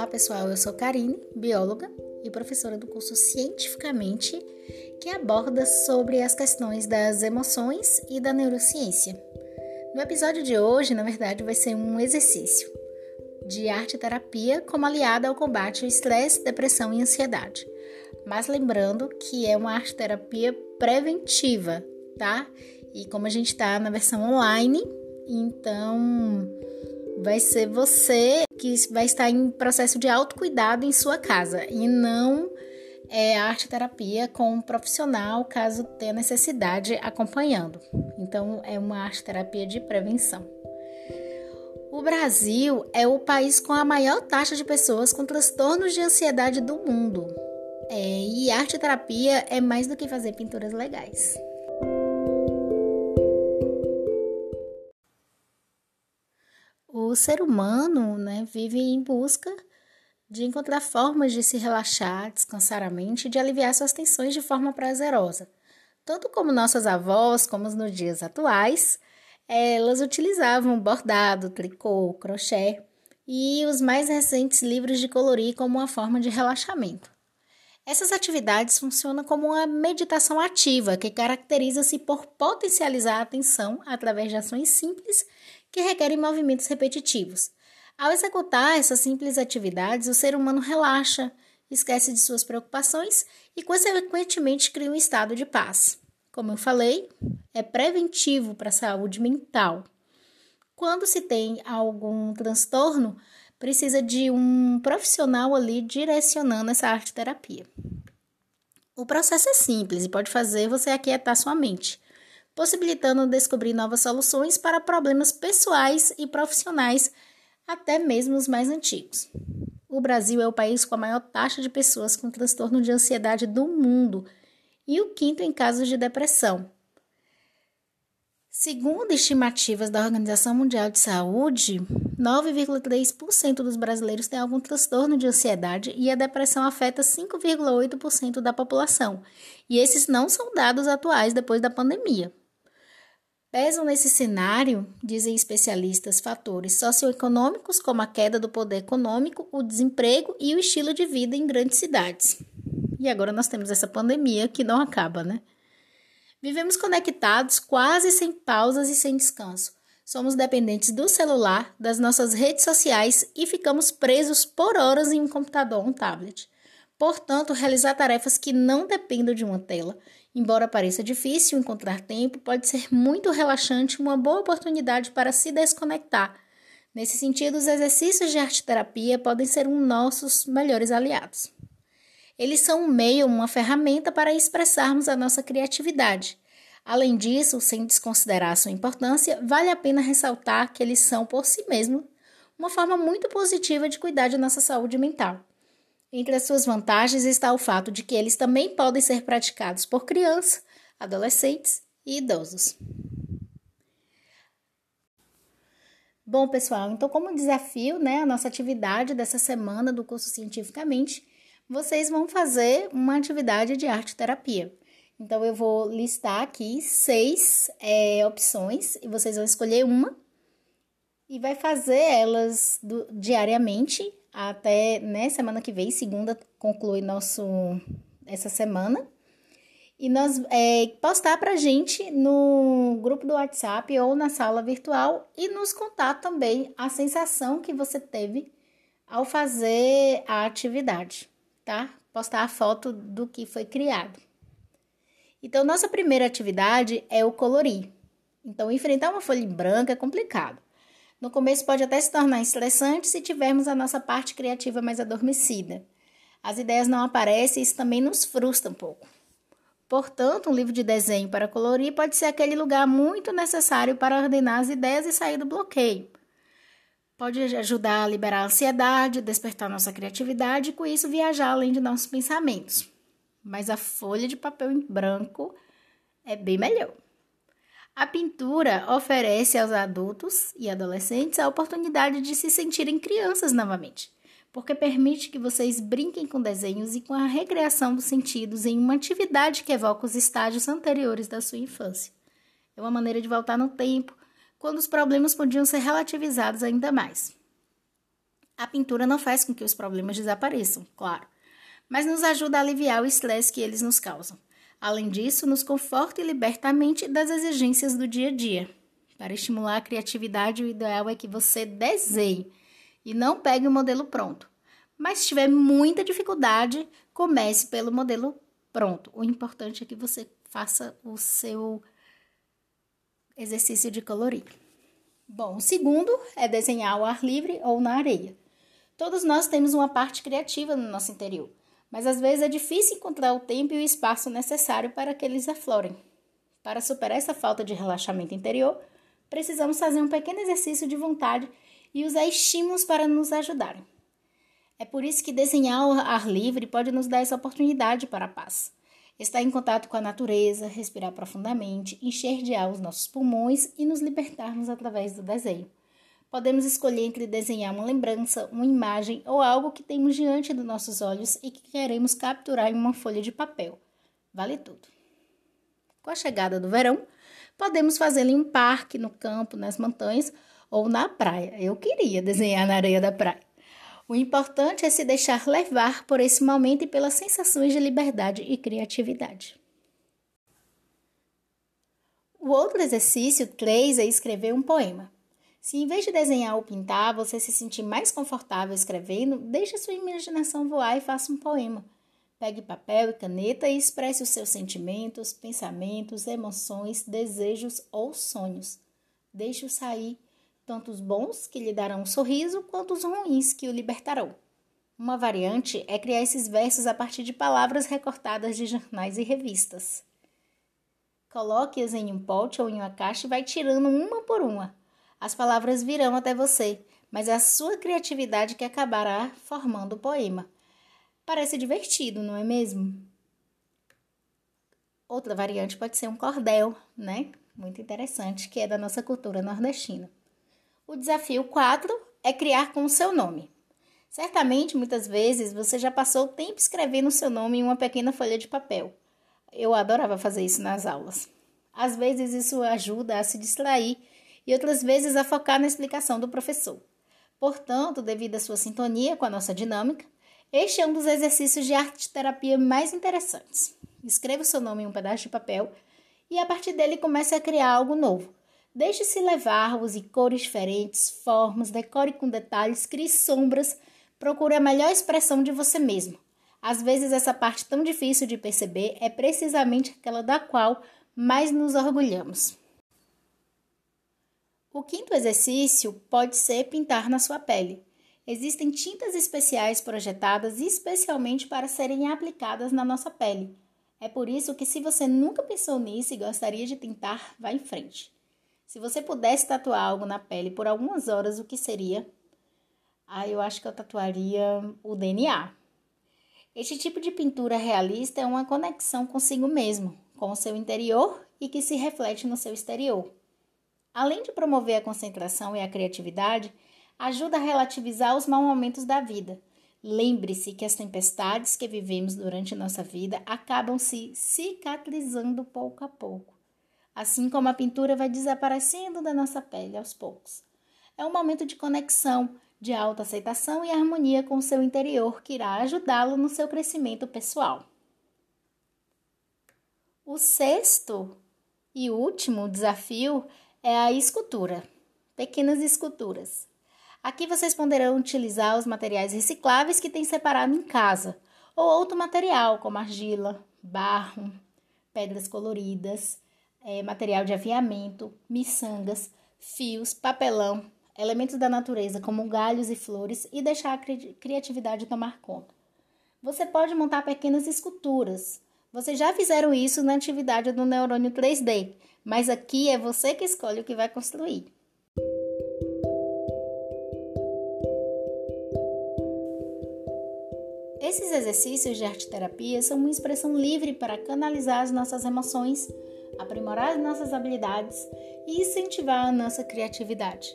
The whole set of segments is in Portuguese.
Olá pessoal, eu sou Karine, bióloga e professora do curso Cientificamente, que aborda sobre as questões das emoções e da neurociência. No episódio de hoje, na verdade, vai ser um exercício de arte terapia como aliada ao combate ao estresse, depressão e ansiedade. Mas lembrando que é uma arte terapia preventiva, tá? E como a gente está na versão online, então vai ser você que vai estar em processo de autocuidado em sua casa e não é, arte terapia com um profissional caso tenha necessidade acompanhando. Então é uma arte terapia de prevenção. O Brasil é o país com a maior taxa de pessoas com transtornos de ansiedade do mundo. É, e arte terapia é mais do que fazer pinturas legais. O ser humano né, vive em busca de encontrar formas de se relaxar, descansar a mente e de aliviar suas tensões de forma prazerosa. Tanto como nossas avós, como nos dias atuais, elas utilizavam bordado, tricô, crochê e os mais recentes livros de colorir como uma forma de relaxamento. Essas atividades funcionam como uma meditação ativa que caracteriza-se por potencializar a atenção através de ações simples que requerem movimentos repetitivos. Ao executar essas simples atividades, o ser humano relaxa, esquece de suas preocupações e, consequentemente, cria um estado de paz. Como eu falei, é preventivo para a saúde mental. Quando se tem algum transtorno, precisa de um profissional ali direcionando essa arte terapia. O processo é simples e pode fazer você aquietar sua mente possibilitando descobrir novas soluções para problemas pessoais e profissionais, até mesmo os mais antigos. O Brasil é o país com a maior taxa de pessoas com transtorno de ansiedade do mundo e o quinto em casos de depressão. Segundo estimativas da Organização Mundial de Saúde, 9,3% dos brasileiros têm algum transtorno de ansiedade e a depressão afeta 5,8% da população. E esses não são dados atuais depois da pandemia. Pesam nesse cenário, dizem especialistas, fatores socioeconômicos, como a queda do poder econômico, o desemprego e o estilo de vida em grandes cidades. E agora nós temos essa pandemia que não acaba, né? Vivemos conectados, quase sem pausas e sem descanso. Somos dependentes do celular, das nossas redes sociais e ficamos presos por horas em um computador ou um tablet. Portanto, realizar tarefas que não dependam de uma tela Embora pareça difícil encontrar tempo, pode ser muito relaxante uma boa oportunidade para se desconectar. Nesse sentido, os exercícios de arte-terapia podem ser um nossos melhores aliados. Eles são um meio, uma ferramenta para expressarmos a nossa criatividade. Além disso, sem desconsiderar sua importância, vale a pena ressaltar que eles são, por si mesmos, uma forma muito positiva de cuidar de nossa saúde mental. Entre as suas vantagens está o fato de que eles também podem ser praticados por crianças, adolescentes e idosos. Bom, pessoal, então, como desafio, né, a nossa atividade dessa semana do curso Cientificamente, vocês vão fazer uma atividade de arte terapia. Então, eu vou listar aqui seis é, opções e vocês vão escolher uma e vai fazer elas do, diariamente até né, semana que vem, segunda, conclui nosso essa semana. E nós é, postar pra gente no grupo do WhatsApp ou na sala virtual e nos contar também a sensação que você teve ao fazer a atividade, tá? Postar a foto do que foi criado. Então, nossa primeira atividade é o colorir. Então, enfrentar uma folha em branco é complicado. No começo pode até se tornar estressante se tivermos a nossa parte criativa mais adormecida. As ideias não aparecem e isso também nos frustra um pouco. Portanto, um livro de desenho para colorir pode ser aquele lugar muito necessário para ordenar as ideias e sair do bloqueio. Pode ajudar a liberar a ansiedade, despertar nossa criatividade e, com isso, viajar além de nossos pensamentos. Mas a folha de papel em branco é bem melhor. A pintura oferece aos adultos e adolescentes a oportunidade de se sentirem crianças novamente, porque permite que vocês brinquem com desenhos e com a recreação dos sentidos em uma atividade que evoca os estágios anteriores da sua infância. É uma maneira de voltar no tempo, quando os problemas podiam ser relativizados ainda mais. A pintura não faz com que os problemas desapareçam, claro, mas nos ajuda a aliviar o estresse que eles nos causam. Além disso, nos conforta e liberta a mente das exigências do dia a dia. Para estimular a criatividade, o ideal é que você desenhe e não pegue o modelo pronto. Mas se tiver muita dificuldade, comece pelo modelo pronto. O importante é que você faça o seu exercício de colorir. Bom, o segundo é desenhar ao ar livre ou na areia. Todos nós temos uma parte criativa no nosso interior, mas às vezes é difícil encontrar o tempo e o espaço necessário para que eles aflorem. Para superar essa falta de relaxamento interior, precisamos fazer um pequeno exercício de vontade e usar estímulos para nos ajudarem. É por isso que desenhar ao ar livre pode nos dar essa oportunidade para a paz. Estar em contato com a natureza, respirar profundamente, encher de ar os nossos pulmões e nos libertarmos através do desenho. Podemos escolher entre desenhar uma lembrança, uma imagem ou algo que temos diante dos nossos olhos e que queremos capturar em uma folha de papel. Vale tudo. Com a chegada do verão, podemos fazê-lo em um parque, no campo, nas montanhas ou na praia. Eu queria desenhar na areia da praia. O importante é se deixar levar por esse momento e pelas sensações de liberdade e criatividade. O outro exercício 3 é escrever um poema. Se em vez de desenhar ou pintar, você se sentir mais confortável escrevendo, deixe sua imaginação voar e faça um poema. Pegue papel e caneta e expresse os seus sentimentos, pensamentos, emoções, desejos ou sonhos. Deixe-os sair, tanto os bons, que lhe darão um sorriso, quanto os ruins, que o libertarão. Uma variante é criar esses versos a partir de palavras recortadas de jornais e revistas. Coloque-as em um pote ou em uma caixa e vai tirando uma por uma. As palavras virão até você, mas é a sua criatividade que acabará formando o poema. Parece divertido, não é mesmo? Outra variante pode ser um cordel, né? Muito interessante, que é da nossa cultura nordestina. O desafio 4 é criar com o seu nome. Certamente, muitas vezes, você já passou o tempo escrevendo o seu nome em uma pequena folha de papel. Eu adorava fazer isso nas aulas. Às vezes, isso ajuda a se distrair e outras vezes a focar na explicação do professor. Portanto, devido à sua sintonia com a nossa dinâmica, este é um dos exercícios de arte-terapia mais interessantes. Escreva o seu nome em um pedaço de papel e a partir dele comece a criar algo novo. Deixe-se levar, use cores diferentes, formas, decore com detalhes, crie sombras, procure a melhor expressão de você mesmo. Às vezes, essa parte tão difícil de perceber é precisamente aquela da qual mais nos orgulhamos. O quinto exercício pode ser pintar na sua pele. Existem tintas especiais projetadas especialmente para serem aplicadas na nossa pele. É por isso que, se você nunca pensou nisso e gostaria de tentar, vá em frente. Se você pudesse tatuar algo na pele por algumas horas, o que seria? Ah, eu acho que eu tatuaria o DNA. Este tipo de pintura realista é uma conexão consigo mesmo, com o seu interior e que se reflete no seu exterior. Além de promover a concentração e a criatividade, ajuda a relativizar os maus momentos da vida. Lembre-se que as tempestades que vivemos durante nossa vida acabam se cicatrizando pouco a pouco, assim como a pintura vai desaparecendo da nossa pele aos poucos. É um momento de conexão, de autoaceitação e harmonia com o seu interior que irá ajudá-lo no seu crescimento pessoal. O sexto e último desafio é a escultura, pequenas esculturas. Aqui vocês poderão utilizar os materiais recicláveis que têm separado em casa, ou outro material como argila, barro, pedras coloridas, é, material de aviamento, miçangas, fios, papelão, elementos da natureza como galhos e flores e deixar a cri criatividade tomar conta. Você pode montar pequenas esculturas. Vocês já fizeram isso na atividade do neurônio 3D, mas aqui é você que escolhe o que vai construir. Esses exercícios de arte terapia são uma expressão livre para canalizar as nossas emoções, aprimorar as nossas habilidades e incentivar a nossa criatividade.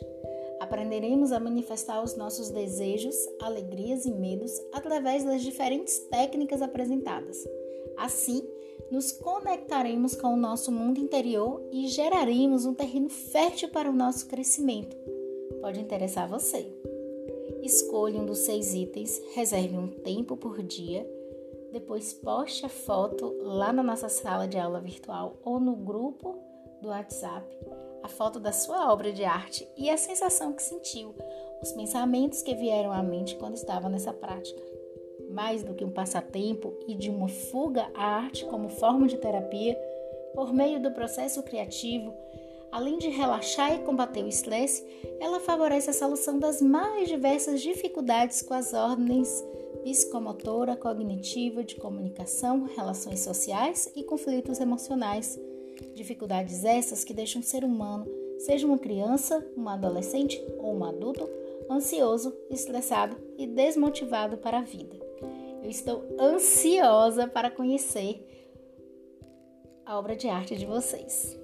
Aprenderemos a manifestar os nossos desejos, alegrias e medos através das diferentes técnicas apresentadas. Assim, nos conectaremos com o nosso mundo interior e geraremos um terreno fértil para o nosso crescimento. Pode interessar você. Escolha um dos seis itens, reserve um tempo por dia, depois poste a foto lá na nossa sala de aula virtual ou no grupo do WhatsApp, a foto da sua obra de arte e a sensação que sentiu, os pensamentos que vieram à mente quando estava nessa prática. Mais do que um passatempo e de uma fuga à arte como forma de terapia, por meio do processo criativo, além de relaxar e combater o estresse, ela favorece a solução das mais diversas dificuldades com as ordens psicomotora, cognitiva, de comunicação, relações sociais e conflitos emocionais. Dificuldades essas que deixam o ser humano, seja uma criança, um adolescente ou um adulto, ansioso, estressado e desmotivado para a vida. Eu estou ansiosa para conhecer a obra de arte de vocês.